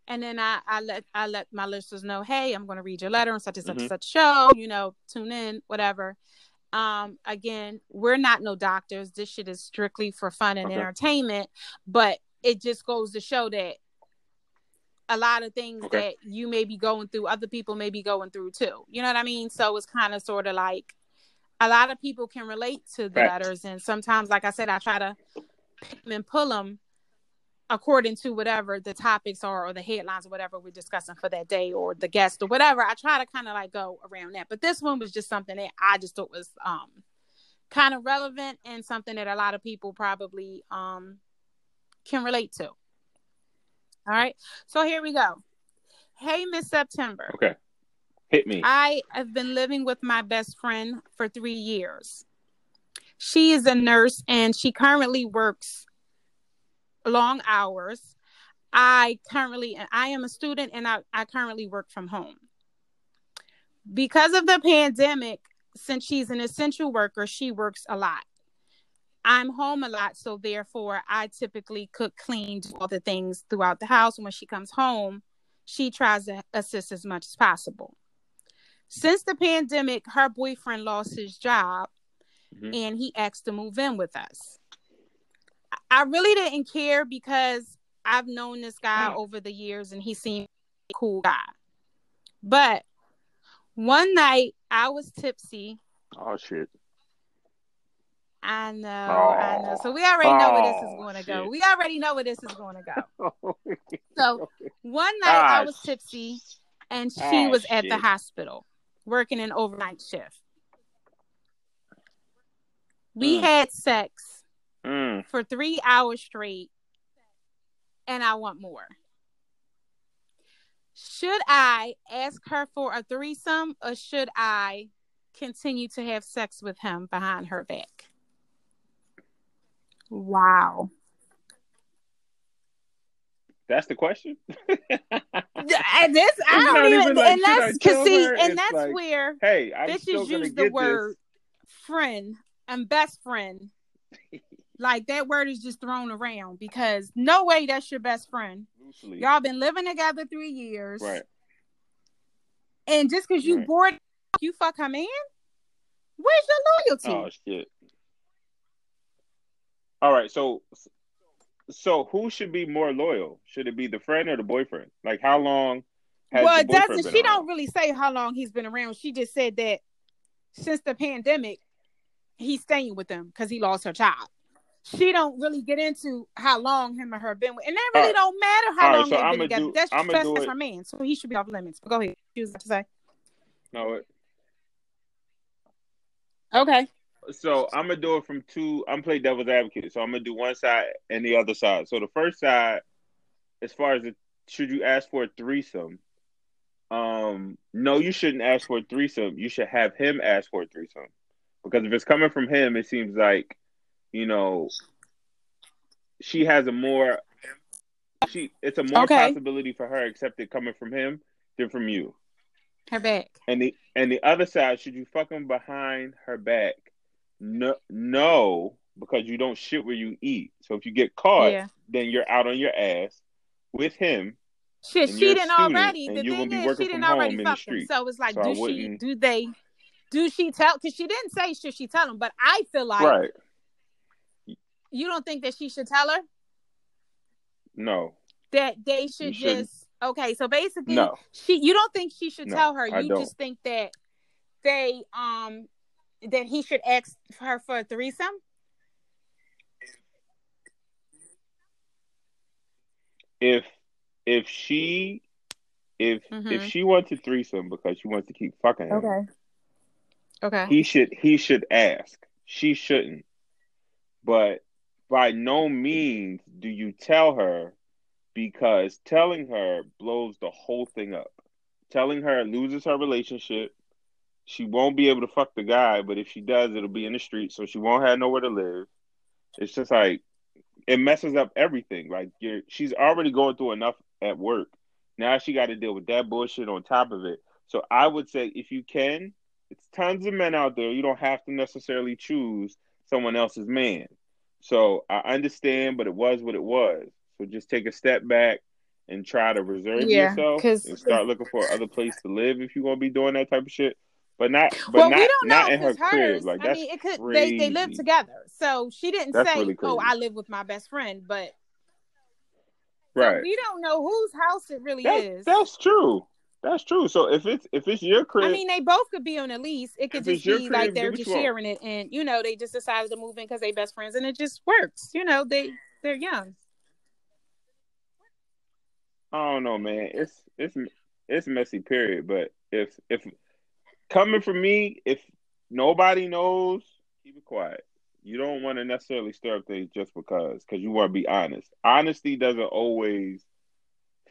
and then I, I let I let my listeners know, hey, I'm going to read your letter on such and such and Mhm. such show. You know, tune in, whatever. Um, again, we're not no doctors. This shit is strictly for fun and Okay. entertainment. But it just goes to show that a lot of things Okay. that you may be going through, other people may be going through too. You know what I mean? So it's kind of sort of like a lot of people can relate to the Fact. letters, and sometimes, like I said, I try to pick them and pull them according to whatever the topics are or the headlines or whatever we're discussing for that day or the guest or whatever. I try to kind of like go around that. But this one was just something that I just thought was um kind of relevant and something that a lot of people probably um can relate to. All right. So here we go. Hey Miss September. Okay. Hit me. I have been living with my best friend for three years. She is a nurse and she currently works long hours. I currently I am a student and I, I currently work from home. Because of the pandemic, since she's an essential worker, she works a lot. I'm home a lot, so therefore I typically cook, clean, do all the things throughout the house. And when she comes home, she tries to assist as much as possible. Since the pandemic, her boyfriend lost his job mm-hmm. and he asked to move in with us. I really didn't care because I've known this guy mm. over the years and he seemed a cool guy. But one night I was tipsy. Oh shit. I know, oh, I know. So we already know where this is oh, going to go. We already know where this is going to go. [LAUGHS] so one night ah, I was tipsy and she ah, was at shit. the hospital working an overnight shift. We mm. had sex mm. for three hours straight, and I want more. Should I ask her for a threesome or should I continue to have sex with him behind her back? Wow. That's the question. [LAUGHS] this I don't even, even like, and that's cause see, and that's like, where hey, I'm bitches use the word this. friend and best friend. [LAUGHS] like that word is just thrown around because no way that's your best friend. Loosely. Y'all been living together three years, right? And just because you right. bored, you fuck her man. Where's your loyalty? Oh shit! All right, so so who should be more loyal? Should it be the friend or the boyfriend? Like how long? well, it doesn't. She don't really say how long he's been around. She just said that since the pandemic, he's staying with them because he lost her child. She don't really get into how long him and her been with, and that really right. don't matter how long so they've I'm been together. Do, that's just that's her man, so he should be off limits. But go ahead. She was about to say. No. It... Okay so I'm gonna do it from two. I'm play devil's advocate, so I'm gonna do one side and the other side. So the first side, as far as the, should you ask for a threesome? Um, no, you shouldn't ask for a threesome. You should have him ask for a threesome, because if it's coming from him, it seems like, you know, she has a more, she it's a more okay. possibility for her accept it coming from him than from you. Her back. And the and the other side, should you fuck him behind her back? No, no, because you don't shit where you eat. So if you get caught, yeah. then you're out on your ass with him. Shit, she didn't already. The thing is, she didn't already fuck him. So it's like, so do she? Do they? Do she tell? Because she didn't say should she tell him, but I feel like right. You don't think that she should tell her? No. That they should just okay. So basically, no. she. You don't think she should no, tell her? You just think that they um that he should ask her for a threesome? If if she if mm-hmm. if she wants a threesome because she wants to keep fucking him, okay, okay, he should he should ask. She shouldn't. But by no means do you tell her because telling her blows the whole thing up. Telling her loses her relationship she won't be able to fuck the guy, but if she does, it'll be in the street, so she won't have nowhere to live. It's just like it messes up everything. Like she's already going through enough at work. Now she got to deal with that bullshit on top of it. So I would say if you can, it's tons of men out there. You don't have to necessarily choose someone else's man. So I understand, but it was what it was. So just take a step back and try to reserve yeah, yourself and start looking for other place to live if you're gonna be doing that type of shit. But not, but well, not, we don't know in her hers. crib. Like I mean, it could crazy. they they live together. So she didn't that's say, really "Oh, I live with my best friend," but right, so we don't know whose house it really that, is. That's true. That's true. So if it's if it's your crib, I mean, they both could be on a lease. It could just be crib, like they're just sharing it, and you know, they just decided to move in because they best friends, and it just works. You know, they they're young. I don't know, man. It's it's it's messy. Period. But if if coming from me, if nobody knows, keep it quiet. You don't want to necessarily stir up things just because, because you want to be honest. Honesty doesn't always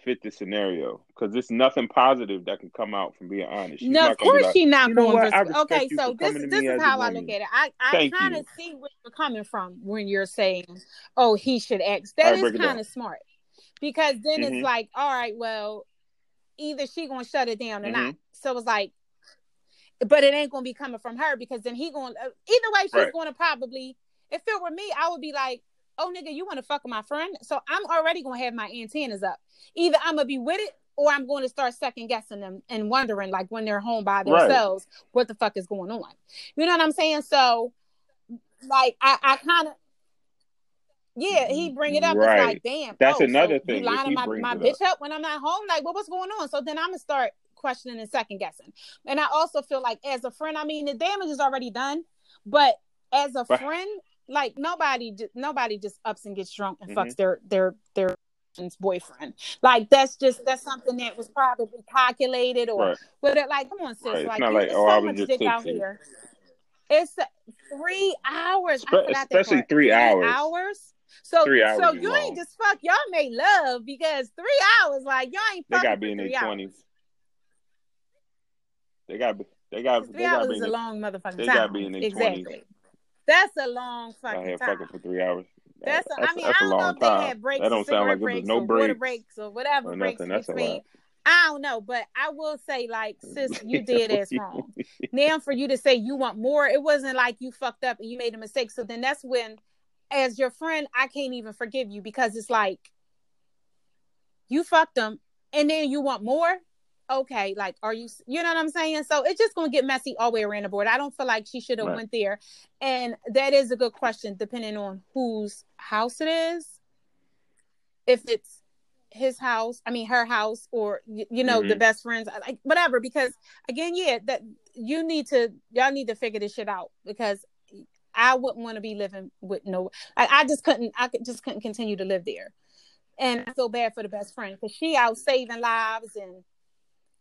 fit the scenario because there's nothing positive that can come out from being honest. She's no, of course like, she's not you know going. what? I For, okay, so this this is how I look at it. I I kind of see where you're coming from when you're saying, "Oh, he should ask." All That right, is break it down. kind of smart because then Mhm. it's like, all right, well, either she gonna shut it down or Mhm. not. So it's like, but it ain't gonna be coming from her because then he gonna uh, either way she's Right. gonna probably. If it were me, I would be like, "Oh, nigga, you want to fuck with my friend?" So I'm already gonna have my antennas up. Either I'm gonna be with it. Or I'm going to start second guessing them and wondering, like when they're home by Right. themselves, what the fuck is going on? You know what I'm saying? So, like, I, I kind of, yeah, he bring it up. Right. It's like, damn, That's oh, another so thing, You lining my, my bitch up when I'm not home? Like, what what's going on? So then I'm gonna start questioning and second guessing. And I also feel like, as a friend, I mean, the damage is already done, but as a Right. friend, like nobody, nobody just ups and gets drunk and fucks mm-hmm. their their their boyfriend. Like that's just that's something that was probably calculated or Right. but it, like, come on, sis. Right. It's Like, not like, oh, so I was just dick out here. It's three hours. Spe- especially three hours. hours. So, Three hours so is you long. ain't just fuck. Y'all made love because three hours. Like y'all ain't They gotta be in their twenties. They got they got Three they got hours be is a long motherfucking they time. gotta be in their 20s. exactly. That's a long fucking here time. fucking for three hours. That's, a, that's, I mean, that's I a don't know if they time. had breaks, That don't sound like breaks, no or water breaks breaks, or whatever or breaks That's a between. lot. I don't know, but I will say, like, sis, [LAUGHS] you did as wrong. now, for you to say you want more, it wasn't like you fucked up and you made a mistake. So then that's when, as your friend, I can't even forgive you because it's like you fucked them and then you want more. Okay, like, are you? You know what I'm saying? So it's just gonna get messy all the way around the board. I don't feel like she should have Right. went there, and that is a good question, depending on whose house it is. If it's his house, I mean her house, or you know the Mhm. best friends, like whatever. Because again, yeah, that you need to y'all need to figure this shit out because I wouldn't want to be living with no. I, I just couldn't. I could just couldn't continue to live there, and I feel bad for the best friend because she out saving lives and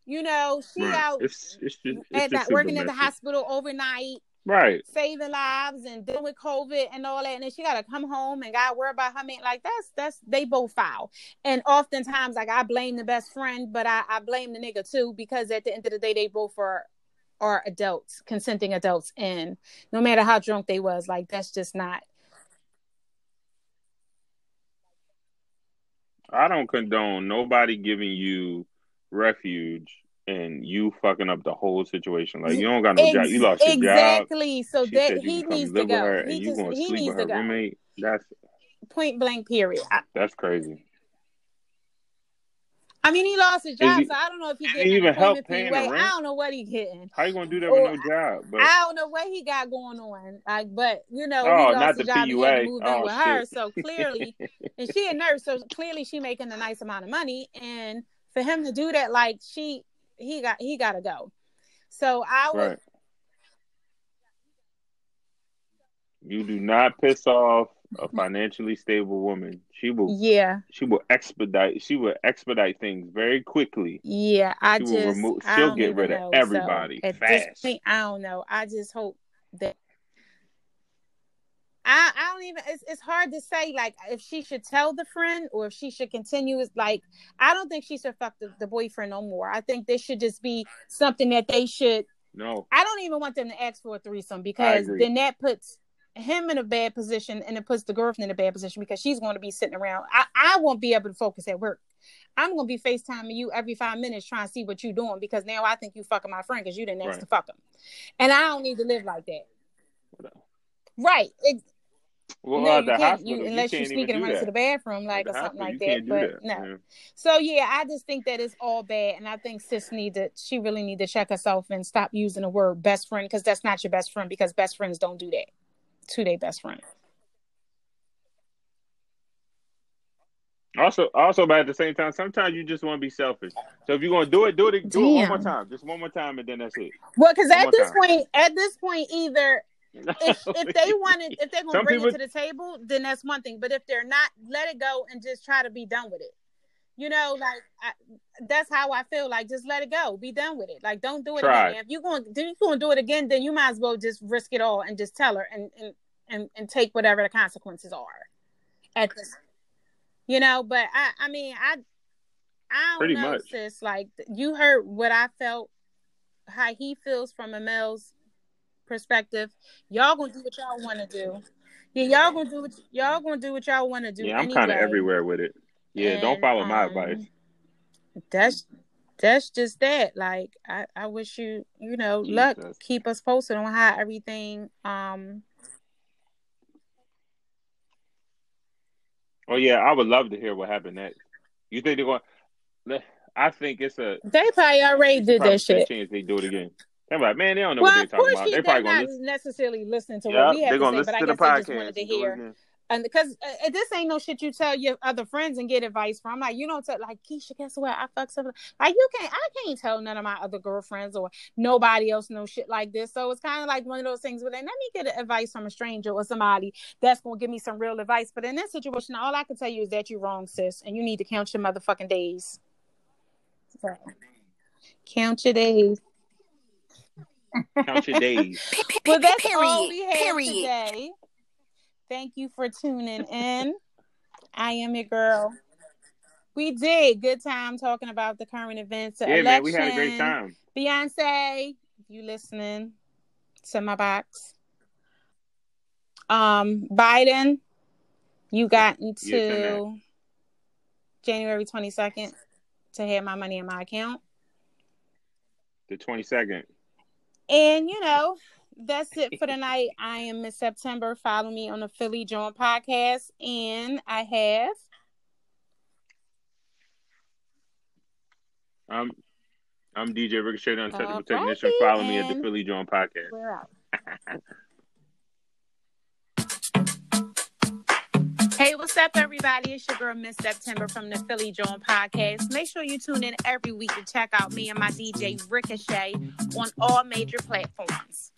you know she Right. out It's it's just it's at that, working at the hospital overnight Right. saving lives and dealing with COVID and all that, and then she gotta come home and gotta worry about her man. Like that's that's they both foul. And oftentimes, like I blame the best friend, but I, I blame the nigga too because at the end of the day, they both are are adults, consenting adults, and no matter how drunk they was, like that's just not. I don't condone nobody giving you refuge and you fucking up the whole situation. Like you don't got no job. You lost your job. exactly. So She that he needs to go. He just he needs to go. roommate. That's Point blank. Period. I, that's crazy. I mean, he lost his job, he- so I don't know if he did even help paying the rent? I don't know what he getting. How you gonna do that Or- with no job? But I don't know what he got going on. Like, but you know, Oh, he not lost the his job and he had PUA. to move in Oh, with her. So clearly, and she a nurse, so clearly she making a nice amount of money. And for him to do that, like she, he got he got to go. So I would, right. You do not piss off a financially stable woman. She will yeah, she will expedite she will expedite things very quickly. yeah. I She will just, remove- I she'll get rid of everybody So at this point, I don't know. I just hope that. I, I don't even it's, it's hard to say like if she should tell the friend or if she should continue it's like i don't think she should fuck the, the boyfriend no more. I think this should just be something that they should No. i don't even want them to ask for a threesome because then that puts him in a bad position and it puts the girlfriend in a bad position because she's going to be sitting around. I, I won't be able to focus at work. I'm going to be facetiming you every five minutes trying to see what you're doing because now i think you fucking my friend because you didn't ask Right. to fuck him and i don't need to live like that. Right Ex- Well, no, at you the can't. hospital, You, unless you even sneaking do to the bathroom, like or something like that. But that. no. Yeah. So yeah, I just think that it's all bad, and I think sis need to. She really need to check herself and stop using the word best friend because that's not your best friend. Because best friends don't do that to their best friend. Also, also, but at the same time, sometimes you just want to be selfish. So if you're gonna do it, do it, do it one more time, just one more time, and then that's it. Well, because at this time. point, at this point, either if [LAUGHS] if they wanted, if they're gonna Some bring people- it to the table, then that's one thing. But if they're not, let it go and just try to be done with it. You know, like I, that's how I feel. Like just let it go, be done with it. Like don't do it Try. again. If you going, if you going to do it again, then you might as well just risk it all and just tell her and and and, and take whatever the consequences are. At this, you know. But I, I mean, I. I don't Pretty know, much. sis. Like you heard what I felt, how he feels from a male's perspective. Y'all gonna do what y'all want to do. Yeah, y'all gonna do what y'all gonna do what y'all want to do. Yeah, I'm kind of everywhere with it. Yeah, don't follow my um, advice. That's that's just that. Like I, I wish you, you know, luck. Keep us posted on how everything. Um, Oh yeah, I would love to hear what happened next. You think they're going? I think it's a they probably already did that shit. chance they do it again. They're like, man, they don't know Well, what they're talking about. he, They they're probably not listen. necessarily listening to Yeah, what we have to say, but I to guess they just wanted to and do it hear. And because uh, this ain't no shit you tell your other friends and get advice from. Like you don't tell, like Keisha, guess what? I fucked something. Like you can't, I can't tell none of my other girlfriends or nobody else know shit like this. So it's kind of like one of those things where they let me get advice from a stranger or somebody that's gonna give me some real advice. But in this situation, all I can tell you is that you're wrong, sis, and you need to count your motherfucking days. So, count your days. Count your days. Well, that's all we have Period. today. Thank you for tuning in. I am your girl. We did good time talking about the current events. The Yeah, man, we had a great time. Beyonce, you listening to my box. Um, Biden, you got Yeah, until January twenty second to have my money in my account. The 22nd. And you know, that's it for tonight. I am Miss September. Follow me on the Philly Jawn podcast. And I have I'm I'm DJ Ricochet, Untouchable Technician. Follow me at the Philly Jawn Podcast. we're out. [LAUGHS] Hey, what's up, everybody? It's your girl, Miss September from the Philly Jawn podcast. Make sure you tune in every week to check out me and my DJ Ricochet on all major platforms.